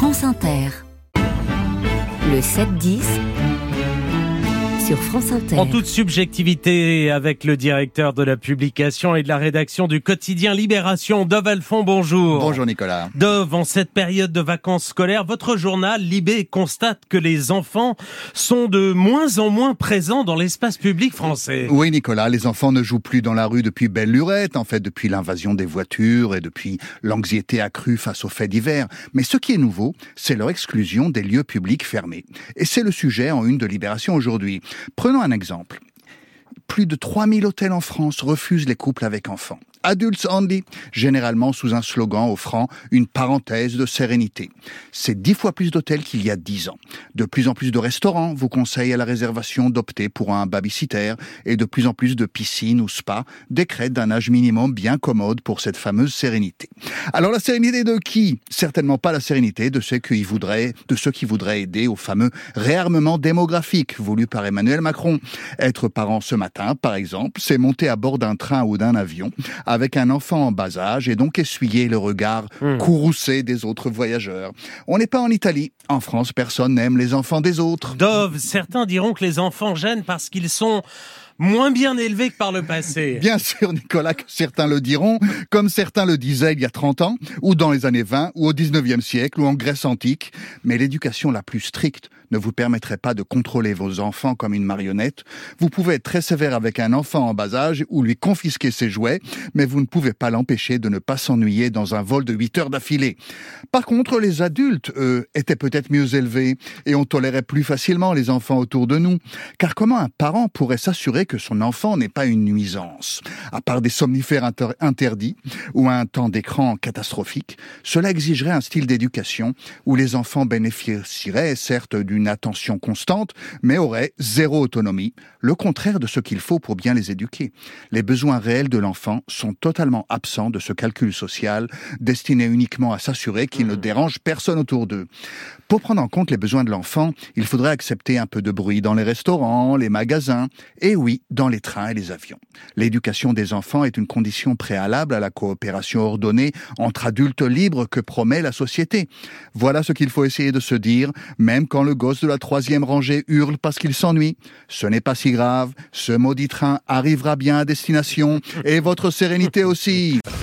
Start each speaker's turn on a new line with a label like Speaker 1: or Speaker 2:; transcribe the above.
Speaker 1: France Inter. Le 7-10 sur France Inter.
Speaker 2: En toute subjectivité, avec le directeur de la publication et de la rédaction du quotidien Libération, Dove Alphon, bonjour.
Speaker 3: Bonjour Nicolas.
Speaker 2: Dove, en cette période de vacances scolaires, votre journal Libé constate que les enfants sont de moins en moins présents dans l'espace public français.
Speaker 3: Oui Nicolas, les enfants ne jouent plus dans la rue depuis belle lurette, en fait depuis l'invasion des voitures et depuis l'anxiété accrue face aux faits divers. Mais ce qui est nouveau, c'est leur exclusion des lieux publics fermés. Et c'est le sujet en une de Libération aujourd'hui. Prenons un exemple. Plus de 3000 hôtels en France refusent les couples avec enfants. Adults Only, généralement sous un slogan offrant une parenthèse de sérénité. C'est dix fois plus d'hôtels qu'il y a dix ans. De plus en plus de restaurants vous conseillent à la réservation d'opter pour un babysitter et de plus en plus de piscines ou spas décrètent d'un âge minimum bien commode pour cette fameuse sérénité. Alors la sérénité de qui? Certainement pas la sérénité de ceux qui voudraient, de ceux qui voudraient aider au fameux réarmement démographique voulu par Emmanuel Macron. Être parent ce matin, par exemple, c'est monter à bord d'un train ou d'un avion avec un enfant en bas âge et donc essuyer le regard mmh. courroucé des autres voyageurs. On n'est pas en Italie. En France, personne n'aime les enfants des autres.
Speaker 2: Dove, certains diront que les enfants gênent parce qu'ils sont moins bien élevés que par le passé.
Speaker 3: Bien sûr, Nicolas, que certains le diront, comme certains le disaient il y a 30 ans, ou dans les années 20, ou au 19e siècle, ou en Grèce antique. Mais l'éducation la plus stricte ne vous permettrait pas de contrôler vos enfants comme une marionnette. Vous pouvez être très sévère avec un enfant en bas âge ou lui confisquer ses jouets, mais vous ne pouvez pas l'empêcher de ne pas s'ennuyer dans un vol de 8 heures d'affilée. Par contre, les adultes, eux, étaient peut-être mieux élevés et on tolérait plus facilement les enfants autour de nous. Car comment un parent pourrait s'assurer que son enfant n'est pas une nuisance À part des somnifères interdits ou un temps d'écran catastrophique, cela exigerait un style d'éducation où les enfants bénéficieraient certes d'une une attention constante, mais auraient zéro autonomie, le contraire de ce qu'il faut pour bien les éduquer. Les besoins réels de l'enfant sont totalement absents de ce calcul social destiné uniquement à s'assurer qu'il ne mmh. dérange personne autour d'eux. Pour prendre en compte les besoins de l'enfant, il faudrait accepter un peu de bruit dans les restaurants, les magasins, et oui, dans les trains et les avions. L'éducation des enfants est une condition préalable à la coopération ordonnée entre adultes libres que promet la société. Voilà ce qu'il faut essayer de se dire, même quand le de la troisième rangée hurle parce qu'il s'ennuie. Ce n'est pas si grave, ce maudit train arrivera bien à destination, et votre sérénité aussi.